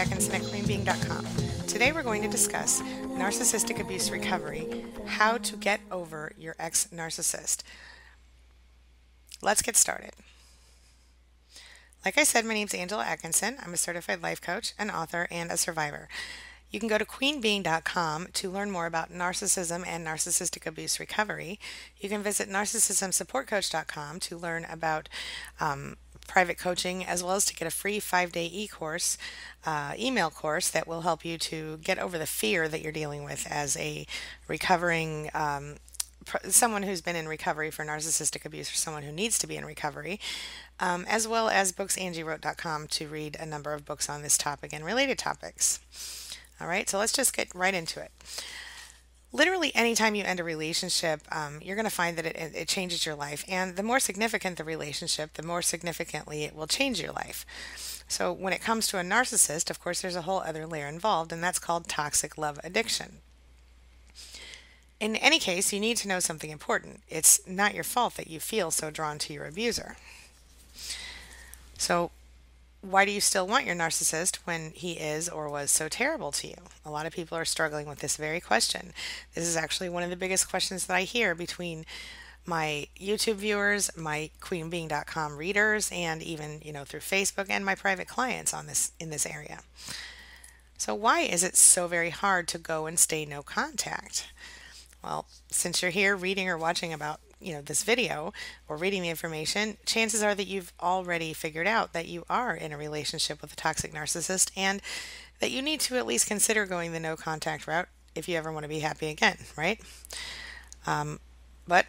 Atkinson at. Today we're going to discuss narcissistic abuse recovery, how to get over your ex narcissist. Let's get started. Like I said, my name is Angela Atkinson. I'm a certified life coach, an author, and a survivor. You can go to queenbeing.com to learn more about narcissism and narcissistic abuse recovery. You can visit narcissismsupportcoach.com to learn about um, private coaching as well as to get a free five day e course, uh, email course that will help you to get over the fear that you're dealing with as a recovering. Um, someone who's been in recovery for narcissistic abuse or someone who needs to be in recovery, um, as well as booksangiewrote.com to read a number of books on this topic and related topics. All right, so let's just get right into it. Literally, anytime you end a relationship, um, you're going to find that it, it changes your life. And the more significant the relationship, the more significantly it will change your life. So, when it comes to a narcissist, of course, there's a whole other layer involved, and that's called toxic love addiction. In any case, you need to know something important. It's not your fault that you feel so drawn to your abuser. So, why do you still want your narcissist when he is or was so terrible to you? A lot of people are struggling with this very question. This is actually one of the biggest questions that I hear between my YouTube viewers, my queenbeing.com readers, and even, you know, through Facebook and my private clients on this in this area. So why is it so very hard to go and stay no contact? Well, since you're here reading or watching about you know this video or reading the information chances are that you've already figured out that you are in a relationship with a toxic narcissist and that you need to at least consider going the no contact route if you ever want to be happy again right? Um, but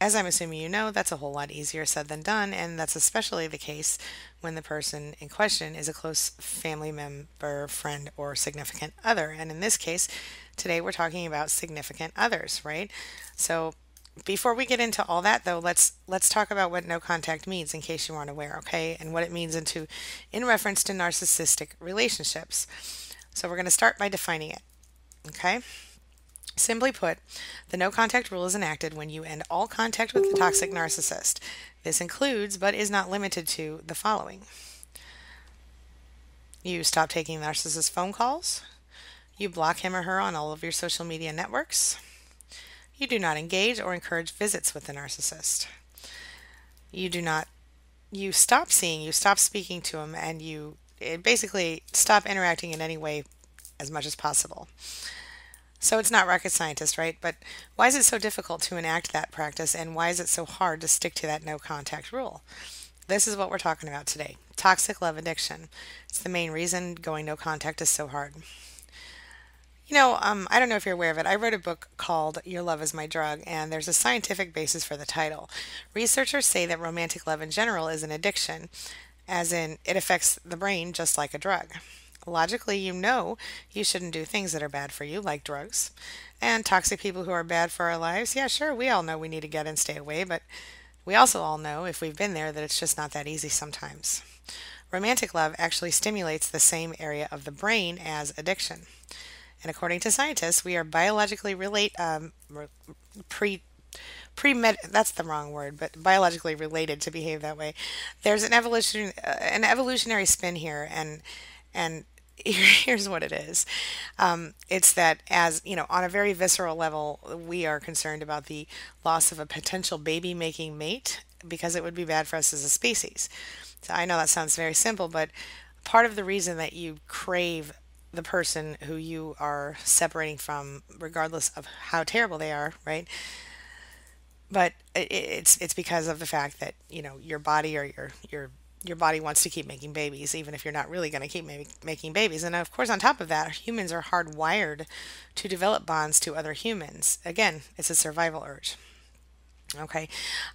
as I'm assuming you know, that's a whole lot easier said than done, and that's especially the case when the person in question is a close family member, friend, or significant other. And in this case, today we're talking about significant others, right? So before we get into all that though let's let's talk about what no contact means in case you aren't aware okay and what it means into in reference to narcissistic relationships so we're going to start by defining it okay simply put the no contact rule is enacted when you end all contact with the toxic narcissist this includes but is not limited to the following you stop taking the narcissist's phone calls you block him or her on all of your social media networks you do not engage or encourage visits with the narcissist. You do not, you stop seeing, you stop speaking to him, and you basically stop interacting in any way as much as possible. So it's not rocket scientist, right? But why is it so difficult to enact that practice, and why is it so hard to stick to that no contact rule? This is what we're talking about today toxic love addiction. It's the main reason going no contact is so hard. You know, um, I don't know if you're aware of it. I wrote a book called Your Love is My Drug, and there's a scientific basis for the title. Researchers say that romantic love in general is an addiction, as in, it affects the brain just like a drug. Logically, you know you shouldn't do things that are bad for you, like drugs. And toxic people who are bad for our lives, yeah, sure, we all know we need to get and stay away, but we also all know, if we've been there, that it's just not that easy sometimes. Romantic love actually stimulates the same area of the brain as addiction. And according to scientists, we are biologically relate um, pre med that's the wrong word, but biologically related to behave that way. There's an evolution uh, an evolutionary spin here, and and here's what it is. Um, it's that as you know, on a very visceral level, we are concerned about the loss of a potential baby making mate because it would be bad for us as a species. So I know that sounds very simple, but part of the reason that you crave the person who you are separating from, regardless of how terrible they are, right? But it's it's because of the fact that you know your body or your your your body wants to keep making babies, even if you're not really going to keep ma- making babies. And of course, on top of that, humans are hardwired to develop bonds to other humans. Again, it's a survival urge. Okay.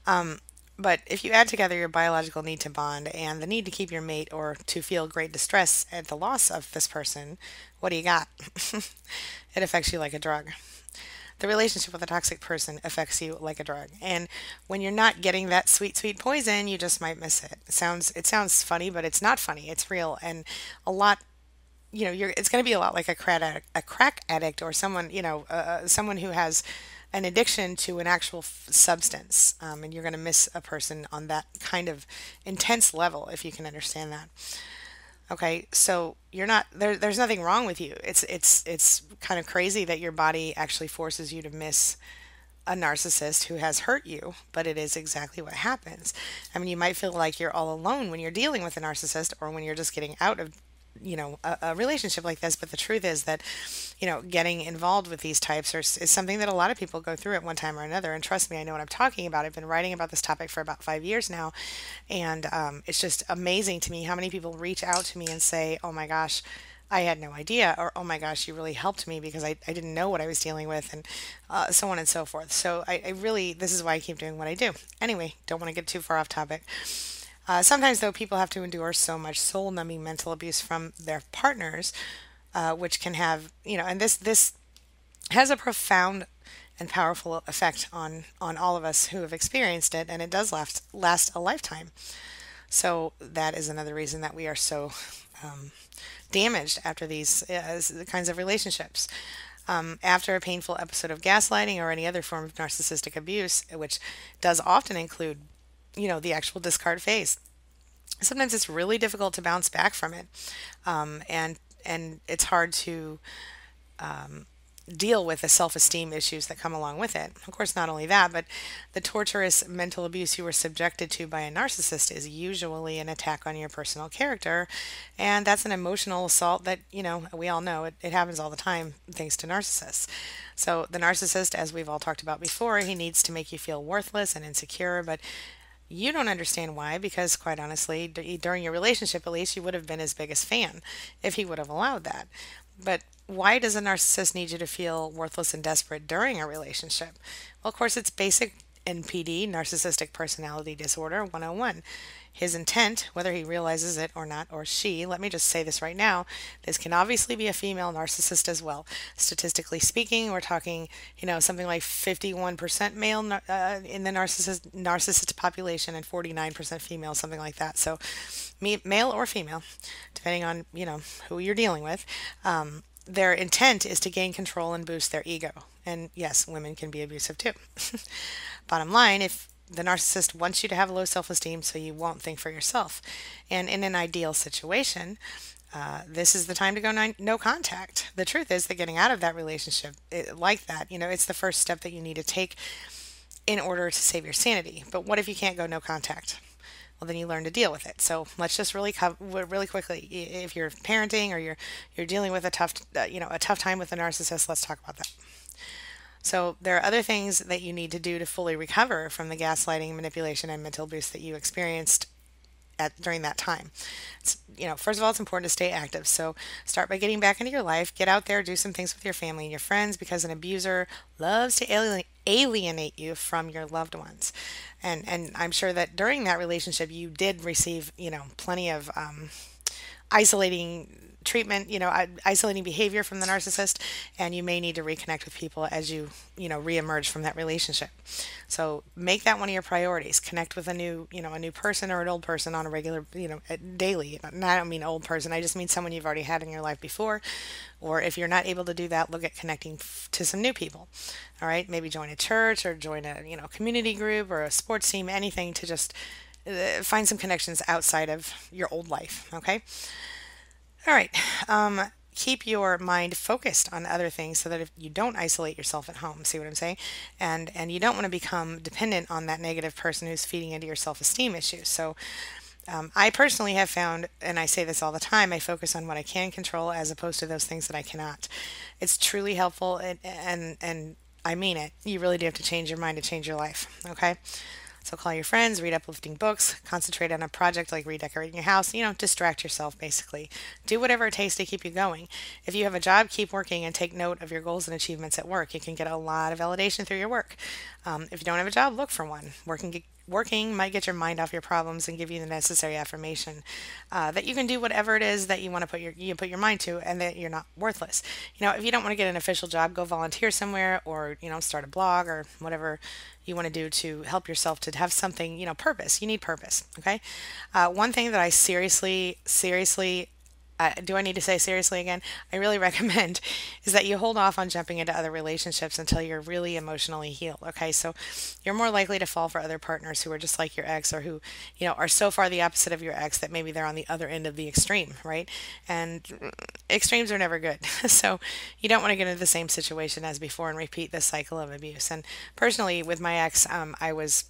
Um, but if you add together your biological need to bond and the need to keep your mate or to feel great distress at the loss of this person, what do you got? it affects you like a drug. The relationship with a toxic person affects you like a drug. And when you're not getting that sweet, sweet poison, you just might miss it. It sounds it sounds funny, but it's not funny. It's real. And a lot you know, you're it's going to be a lot like a crack addict, a crack addict or someone, you know, uh, uh someone who has an addiction to an actual f- substance. Um, and you're going to miss a person on that kind of intense level if you can understand that. Okay, so you're not there. There's nothing wrong with you. It's it's it's kind of crazy that your body actually forces you to miss a narcissist who has hurt you, but it is exactly what happens. I mean, you might feel like you're all alone when you're dealing with a narcissist or when you're just getting out of you know a, a relationship like this but the truth is that you know getting involved with these types are, is something that a lot of people go through at one time or another and trust me i know what i'm talking about i've been writing about this topic for about five years now and um, it's just amazing to me how many people reach out to me and say oh my gosh I had no idea, or oh my gosh, you really helped me because I, I didn't know what I was dealing with, and uh, so on and so forth. So I, I really, this is why I keep doing what I do. Anyway, don't want to get too far off topic. Uh, sometimes, though, people have to endure so much soul numbing mental abuse from their partners, uh, which can have, you know, and this, this has a profound and powerful effect on, on all of us who have experienced it, and it does last, last a lifetime. So, that is another reason that we are so um, damaged after these uh, kinds of relationships. Um, after a painful episode of gaslighting or any other form of narcissistic abuse, which does often include you know, the actual discard phase. Sometimes it's really difficult to bounce back from it, um, and and it's hard to um, deal with the self-esteem issues that come along with it. Of course, not only that, but the torturous mental abuse you were subjected to by a narcissist is usually an attack on your personal character, and that's an emotional assault that you know we all know it, it happens all the time thanks to narcissists. So the narcissist, as we've all talked about before, he needs to make you feel worthless and insecure, but you don't understand why, because quite honestly, d- during your relationship, at least you would have been his biggest fan if he would have allowed that. But why does a narcissist need you to feel worthless and desperate during a relationship? Well, of course, it's basic NPD, Narcissistic Personality Disorder 101. His intent, whether he realizes it or not, or she, let me just say this right now, this can obviously be a female narcissist as well. Statistically speaking, we're talking, you know, something like 51% male uh, in the narcissist narcissist population and 49% female, something like that. So, male or female, depending on, you know, who you're dealing with. Um, their intent is to gain control and boost their ego. And yes, women can be abusive too. Bottom line, if the narcissist wants you to have low self esteem so you won't think for yourself. And in an ideal situation, uh, this is the time to go no, contact. The truth is that getting out of that relationship it, like that, you know, it's the first step that you need to take in order to save your sanity. But what if you can't go no contact? Well, then you learn to deal with it. So let's just really cover really quickly. If you're parenting or you're you're dealing with a tough, uh, you know, a tough time with a narcissist, let's talk about that. So there are other things that you need to do to fully recover from the gaslighting, manipulation, and mental abuse that you experienced at during that time. It's, you know, first of all, it's important to stay active. So start by getting back into your life. Get out there, do some things with your family and your friends because an abuser loves to alienate, you from your loved ones. And and I'm sure that during that relationship, you did receive you know plenty of um, isolating treatment, you know, isolating behavior from the narcissist, and you may need to reconnect with people as you, you know, reemerge from that relationship. So make that one of your priorities. Connect with a new, you know, a new person or an old person on a regular, you know, daily. And I don't mean old person. I just mean someone you've already had in your life before. Or if you're not able to do that, look at connecting to some new people. All right, maybe join a church or join a, you know, community group or a sports team, anything to just find some connections outside of your old life. Okay. All right. Um, keep your mind focused on other things so that if you don't isolate yourself at home see what i'm saying and and you don't want to become dependent on that negative person who's feeding into your self-esteem issues so um, i personally have found and i say this all the time i focus on what i can control as opposed to those things that i cannot it's truly helpful and and, and i mean it you really do have to change your mind to change your life okay so call your friends, read uplifting books, concentrate on a project like redecorating your house, you know, distract yourself basically. Do whatever it takes to keep you going. If you have a job, keep working and take note of your goals and achievements at work. You can get a lot of validation through your work. Um, if you don't have a job, look for one. Working working might get your mind off your problems and give you the necessary affirmation uh, that you can do whatever it is that you want to put your you put your mind to and that you're not worthless. You know if you don't want to get an official job go volunteer somewhere or you know start a blog or whatever you want to do to help yourself to have something you know purpose. You need purpose okay? Uh, one thing that i seriously seriously uh, do I need to say seriously again? I really recommend is that you hold off on jumping into other relationships until you're really emotionally healed. Okay, so you're more likely to fall for other partners who are just like your ex or who, you know, are so far the opposite of your ex that maybe they're on the other end of the extreme, right? And extremes are never good. so you don't want to get into the same situation as before and repeat this cycle of abuse. And personally, with my ex, um, I was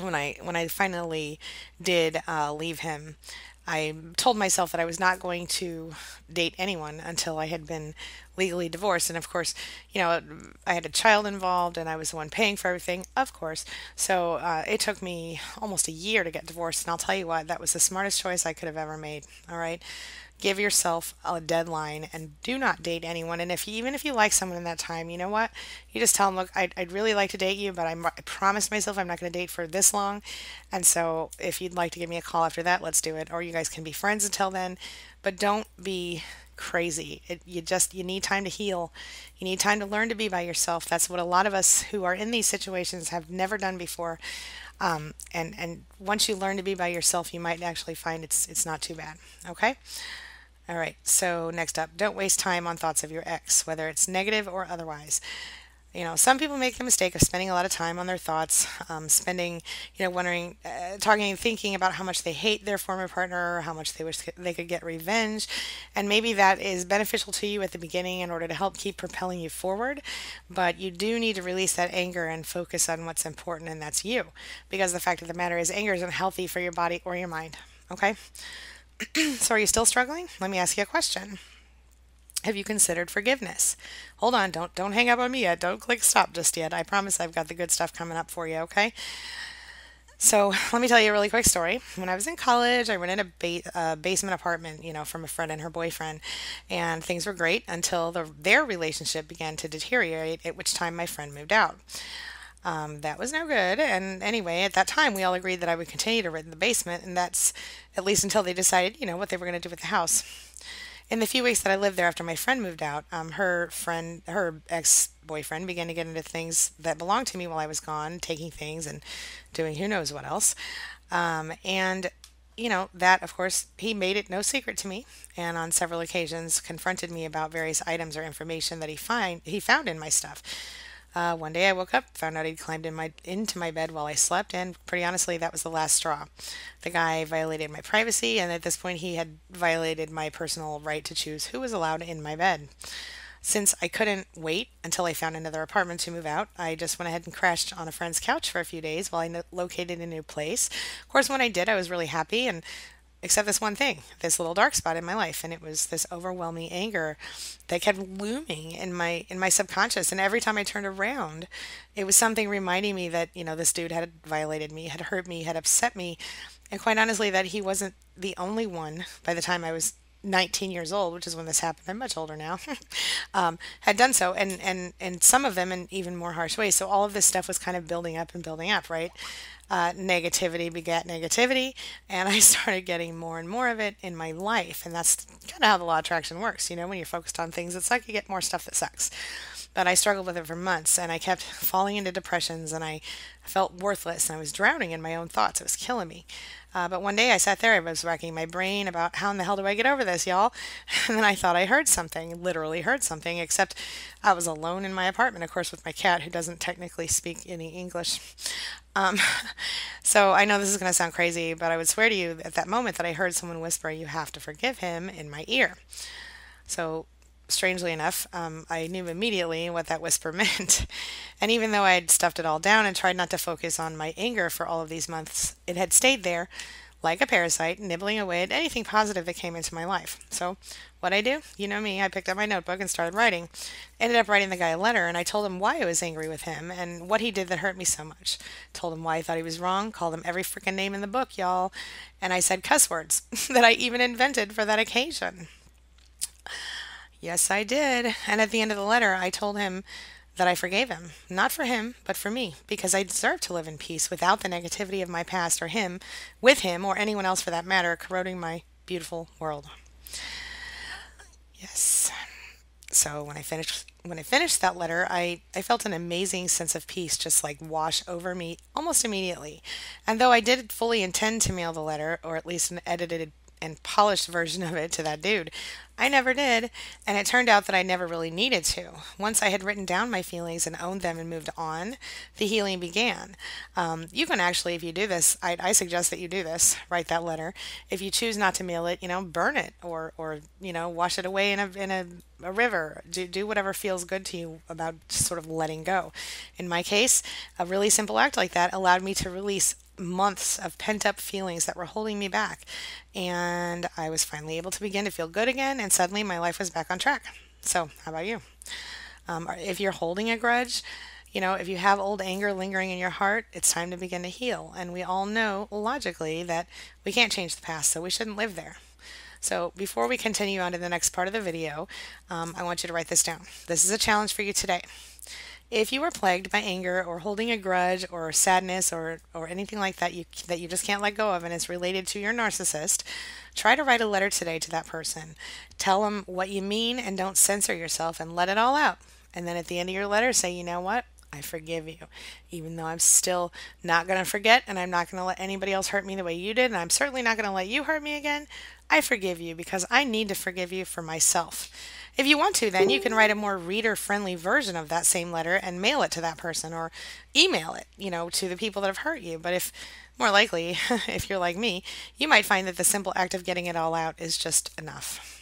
when I when I finally did uh, leave him, I told myself that I was not going to date anyone until I had been legally divorced. And of course, you know, I had a child involved and I was the one paying for everything, of course. So uh, it took me almost a year to get divorced. And I'll tell you what, that was the smartest choice I could have ever made. All right give yourself a deadline and do not date anyone. And if you, even if you like someone in that time, you know what? You just tell them, look, I'd, I'd really like to date you, but I'm, I myself I'm not going to date for this long. And so if you'd like to give me a call after that, let's do it. Or you guys can be friends until then, but don't be crazy. It, you just you need time to heal. You need time to learn to be by yourself. That's what a lot of us who are in these situations have never done before. Um, and and once you learn to be by yourself, you might actually find it's it's not too bad. Okay. All right, so next up, don't waste time on thoughts of your ex, whether it's negative or otherwise. You know, some people make the mistake of spending a lot of time on their thoughts, um, spending, you know, wondering, uh, talking, thinking about how much they hate their former partner, how much they wish they could get revenge. And maybe that is beneficial to you at the beginning in order to help keep propelling you forward. But you do need to release that anger and focus on what's important, and that's you. Because the fact of the matter is, anger isn't healthy for your body or your mind. Okay? so, are you still struggling? Let me ask you a question. Have you considered forgiveness? Hold on, don't don't hang up on me yet. Don't click stop just yet. I promise I've got the good stuff coming up for you, okay? So, let me tell you a really quick story. When I was in college, I rented a ba- uh, basement apartment, you know, from a friend and her boyfriend, and things were great until the, their relationship began to deteriorate, at which time my friend moved out. Um, that was no good. And anyway, at that time, we all agreed that I would continue to rent in the basement, and that's at least until they decided, you know, what they were going to do with the house. In the few weeks that I lived there after my friend moved out, um, her friend, her ex boyfriend, began to get into things that belonged to me while I was gone, taking things and doing who knows what else. Um, and you know, that of course he made it no secret to me and on several occasions confronted me about various items or information that he find he found in my stuff. Uh, one day I woke up, found out he'd climbed in my into my bed while I slept, and pretty honestly, that was the last straw. The guy violated my privacy, and at this point, he had violated my personal right to choose who was allowed in my bed. Since I couldn't wait until I found another apartment to move out, I just went ahead and crashed on a friend's couch for a few days while I located a new place. Of course, when I did, I was really happy and except this one thing, this little dark spot in my life, and it was this overwhelming anger that kept looming in my in my subconscious. And every time I turned around, it was something reminding me that you know this dude had violated me, had hurt me, had upset me, and quite honestly, that he wasn't the only one. By the time I was 19 years old, which is when this happened, I'm much older now, um, had done so, and and and some of them in even more harsh ways. So all of this stuff was kind of building up and building up, right? Uh, negativity begat negativity, and I started getting more and more of it in my life. And that's kind of how the law of attraction works. You know, when you're focused on things that suck, you get more stuff that sucks. But I struggled with it for months, and I kept falling into depressions, and I felt worthless, and I was drowning in my own thoughts. It was killing me. Uh, but one day I sat there, I was racking my brain about how in the hell do I get over this, y'all? And then I thought I heard something, literally heard something, except I was alone in my apartment, of course, with my cat who doesn't technically speak any English. Um, so I know this is going to sound crazy, but I would swear to you at that moment that I heard someone whisper, You have to forgive him, in my ear. So strangely enough, um, I knew immediately what that whisper meant. and even though I had stuffed it all down and tried not to focus on my anger for all of these months, it had stayed there like a parasite, nibbling away at anything positive that came into my life. So, what I do, you know me, I picked up my notebook and started writing. Ended up writing the guy a letter, and I told him why I was angry with him and what he did that hurt me so much. Told him why I thought he was wrong, called him every freaking name in the book, y'all, and I said cuss words that I even invented for that occasion. Yes, I did. And at the end of the letter, I told him that I forgave him, not for him, but for me, because I deserve to live in peace without the negativity of my past or him, with him, or anyone else for that matter, corroding my beautiful world. Yes. So when I finished when I finished that letter, I, I felt an amazing sense of peace just like wash over me almost immediately. And though I did fully intend to mail the letter, or at least an edited and polished version of it to that dude. I never did, and it turned out that I never really needed to. Once I had written down my feelings and owned them and moved on, the healing began. Um, you can actually, if you do this, I, I suggest that you do this. Write that letter. If you choose not to mail it, you know, burn it or or you know, wash it away in a in a, a river. Do do whatever feels good to you about sort of letting go. In my case, a really simple act like that allowed me to release months of pent up feelings that were holding me back. And I was finally able to begin to feel good again, and suddenly my life was back on track. So, how about you? Um, if you're holding a grudge, you know, if you have old anger lingering in your heart, it's time to begin to heal. And we all know logically that we can't change the past, so we shouldn't live there. So, before we continue on to the next part of the video, um, I want you to write this down. This is a challenge for you today. If you are plagued by anger or holding a grudge or sadness or, or anything like that you, that you just can't let go of and it's related to your narcissist, try to write a letter today to that person. Tell them what you mean and don't censor yourself and let it all out. And then at the end of your letter, say, you know what? I forgive you. Even though I'm still not going to forget and I'm not going to let anybody else hurt me the way you did, and I'm certainly not going to let you hurt me again, I forgive you because I need to forgive you for myself. If you want to, then you can write a more reader friendly version of that same letter and mail it to that person or email it, you know, to the people that have hurt you. But if more likely, if you're like me, you might find that the simple act of getting it all out is just enough.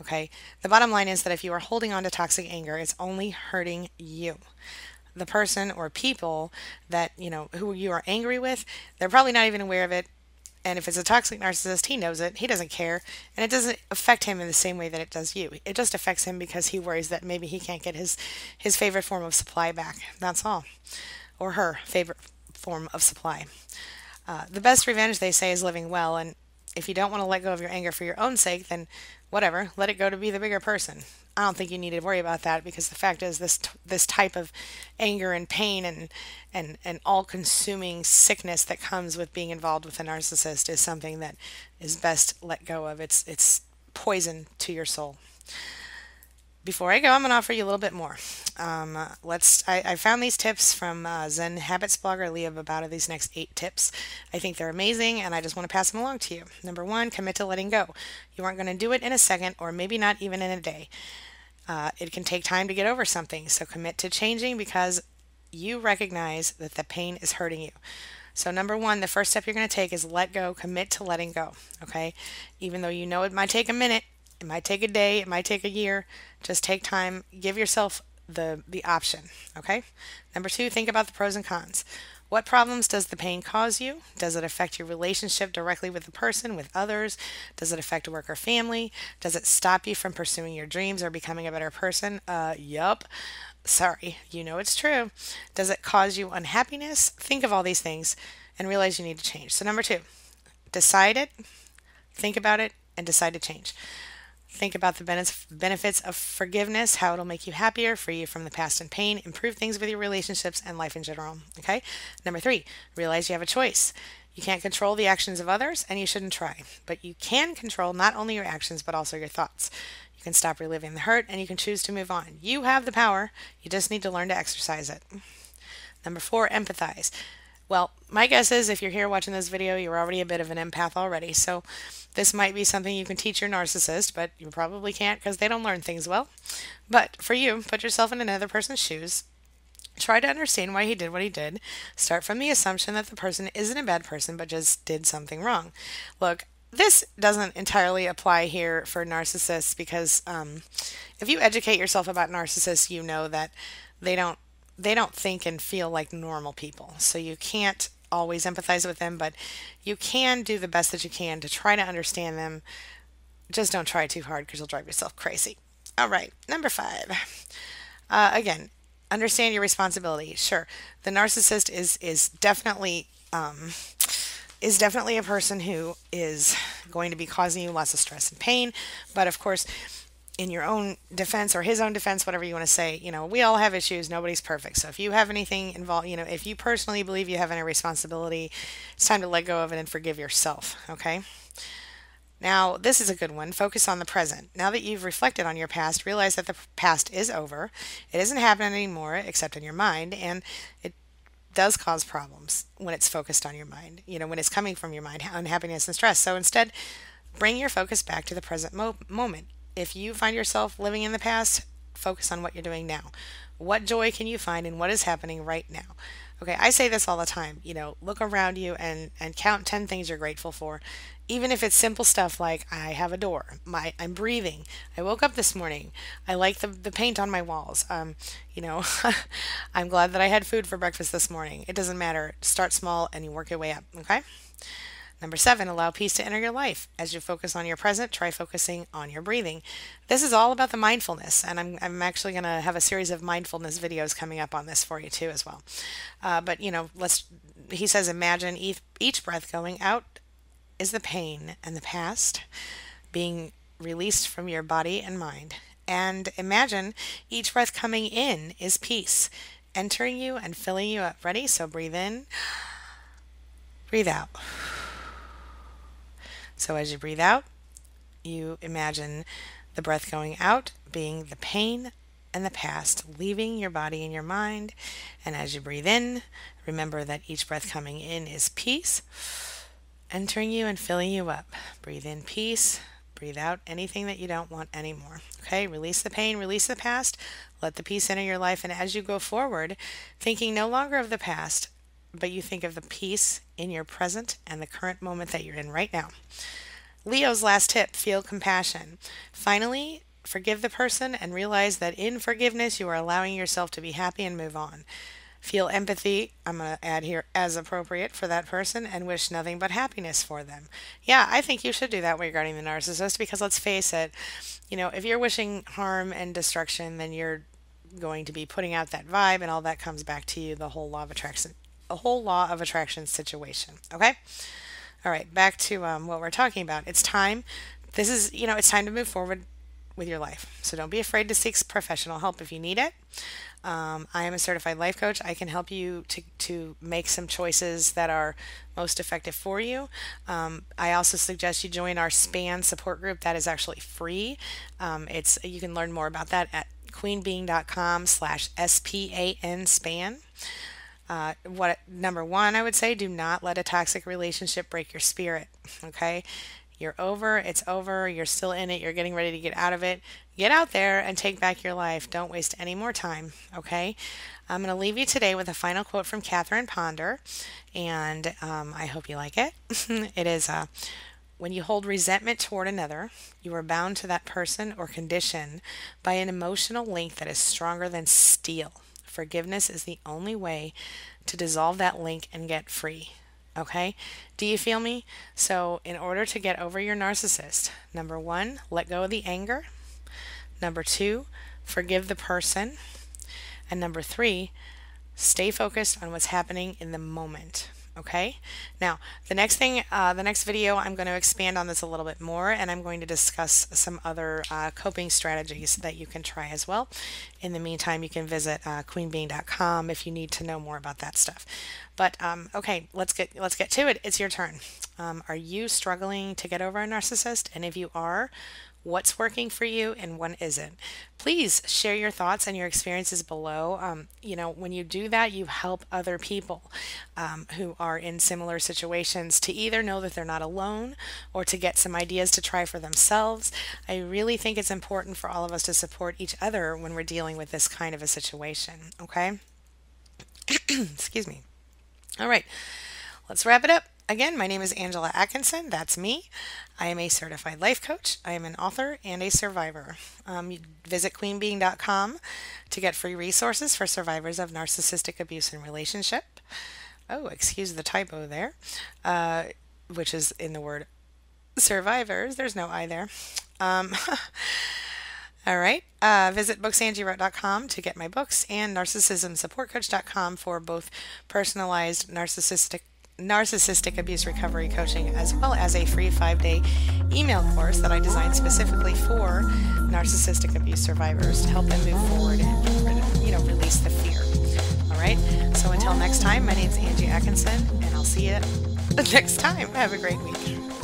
Okay, the bottom line is that if you are holding on to toxic anger, it's only hurting you. The person or people that, you know, who you are angry with, they're probably not even aware of it and if it's a toxic narcissist, he knows it. He doesn't care. And it doesn't affect him in the same way that it does you. It just affects him because he worries that maybe he can't get his, his favorite form of supply back. That's all. Or her favorite form of supply. Uh, the best revenge, they say, is living well. And if you don't want to let go of your anger for your own sake, then whatever, let it go to be the bigger person. I don't think you need to worry about that because the fact is this this type of anger and pain and and and all-consuming sickness that comes with being involved with a narcissist is something that is best let go of. It's it's poison to your soul. Before I go, I'm going to offer you a little bit more. Um, let's. I, I, found these tips from uh, Zen Habits blogger Leo Babauta. These next eight tips, I think they're amazing, and I just want to pass them along to you. Number one, commit to letting go. You aren't going to do it in a second, or maybe not even in a day. Uh, it can take time to get over something, so commit to changing because you recognize that the pain is hurting you. So, number one, the first step you're going to take is let go, commit to letting go. Okay. Even though you know it might take a minute, it might take a day, it might take a year, just take time, give yourself the, the option. Okay. Number two, think about the pros and cons. What problems does the pain cause you? Does it affect your relationship directly with the person, with others? Does it affect work or family? Does it stop you from pursuing your dreams or becoming a better person? Uh, yup. Sorry, you know it's true. Does it cause you unhappiness? Think of all these things and realize you need to change. So, number two, decide it, think about it, and decide to change. Think about the benefits of forgiveness, how it'll make you happier, free you from the past and pain, improve things with your relationships and life in general. Okay? Number three, realize you have a choice. You can't control the actions of others, and you shouldn't try. But you can control not only your actions, but also your thoughts. You can stop reliving the hurt, and you can choose to move on. You have the power. You just need to learn to exercise it. Number four, empathize. Well, my guess is if you're here watching this video, you're already a bit of an empath already. So this might be something you can teach your narcissist, but you probably can't because they don't learn things well. But for you, put yourself in another person's shoes. Try to understand why he did what he did. Start from the assumption that the person isn't a bad person, but just did something wrong. Look, this doesn't entirely apply here for narcissists because um, if you educate yourself about narcissists, you know that they don't they don't think and feel like normal people. So you can't always empathize with them, but you can do the best that you can to try to understand them. Just don't try too hard because you'll drive yourself crazy. All right, number five. Uh, again, understand your responsibility. Sure, the narcissist is is definitely um, is definitely a person who is going to be causing you lots of stress and pain. But of course, in your own defense or his own defense, whatever you want to say, you know, we all have issues. Nobody's perfect. So if you have anything involved, you know, if you personally believe you have any responsibility, it's time to let go of it and forgive yourself. Okay. Now, this is a good one. Focus on the present. Now that you've reflected on your past, realize that the past is over. It isn't happening anymore except in your mind, and it does cause problems when it's focused on your mind, you know, when it's coming from your mind, unhappiness and stress. So instead, bring your focus back to the present mo- moment. If you find yourself living in the past, focus on what you're doing now. What joy can you find in what is happening right now? Okay, I say this all the time. You know, look around you and and count 10 things you're grateful for. Even if it's simple stuff like I have a door, my I'm breathing. I woke up this morning. I like the the paint on my walls. Um, you know, I'm glad that I had food for breakfast this morning. It doesn't matter. Start small and you work your way up, okay? Number seven, allow peace to enter your life. As you focus on your present, try focusing on your breathing. This is all about the mindfulness, and I'm, I'm actually going to have a series of mindfulness videos coming up on this for you too as well. Uh, but you know, let's. He says, imagine each, each breath going out is the pain and the past being released from your body and mind. And imagine each breath coming in is peace, entering you and filling you up. Ready? So breathe in, breathe out. So as you breathe out, you imagine the breath going out being the pain and the past, leaving your body and your mind. And as you breathe in, remember that each breath coming in is peace, entering you and filling you up. Breathe in peace, breathe out anything that you don't want anymore. Okay, release the pain, release the past, let the peace enter your life. And as you go forward, thinking no longer of the past, but you think of the peace in your present and the current moment that you're in right now. Leo's last tip feel compassion. Finally, forgive the person and realize that in forgiveness, you are allowing yourself to be happy and move on. Feel empathy, I'm going to add here as appropriate for that person, and wish nothing but happiness for them. Yeah, I think you should do that regarding the narcissist because let's face it, you know, if you're wishing harm and destruction, then you're going to be putting out that vibe, and all that comes back to you the whole law of attraction a whole law of attraction situation. Okay? All right, back to um, what we're talking about. It's time. This is, you know, it's time to move forward with your life. So don't be afraid to seek professional help if you need it. Um, I am a certified life coach. I can help you to, to make some choices that are most effective for you. Um, I also suggest you join our SPAN support group. That is actually free. Um, it's you can learn more about that at queenbeing.com slash S-P-A-N SPAN. Uh, what number one, I would say, do not let a toxic relationship break your spirit. Okay, you're over, it's over, you're still in it, you're getting ready to get out of it. Get out there and take back your life. Don't waste any more time. Okay, I'm going to leave you today with a final quote from Catherine Ponder, and um, I hope you like it. it is uh, when you hold resentment toward another, you are bound to that person or condition by an emotional link that is stronger than steel. Forgiveness is the only way to dissolve that link and get free. Okay? Do you feel me? So, in order to get over your narcissist, number one, let go of the anger. Number two, forgive the person. And number three, stay focused on what's happening in the moment. Okay, now the next thing, uh, the next video, I'm going to expand on this a little bit more and I'm going to discuss some other uh, coping strategies that you can try as well. In the meantime, you can visit uh, queenbeing.com if you need to know more about that stuff. But um, okay, let's get let's get to it. It's your turn. Um, are you struggling to get over a narcissist? And if you are, what's working for you and what isn't. Please share your thoughts and your experiences below. Um, you know, when you do that, you help other people um, who are in similar situations to either know that they're not alone or to get some ideas to try for themselves. I really think it's important for all of us to support each other when we're dealing with this kind of a situation. Okay? Excuse me. All right, let's wrap it up. Again, my name is Angela Atkinson. That's me. I am a certified life coach. I am an author and a survivor. Um, visit queenbeing.com to get free resources for survivors of narcissistic abuse and relationship. Oh, excuse the typo there, uh, which is in the word survivors. There's no I there. Um, all right. Uh, visit booksangieWrote.com to get my books and narcissismsupportcoach.com for both personalized narcissistic narcissistic abuse recovery coaching, as well as a free five day email course that I designed specifically for narcissistic abuse survivors to help them move forward and you know release the fear. All right. So until next time, my name is Angie Atkinson, and I'll see you next time. Have a great week.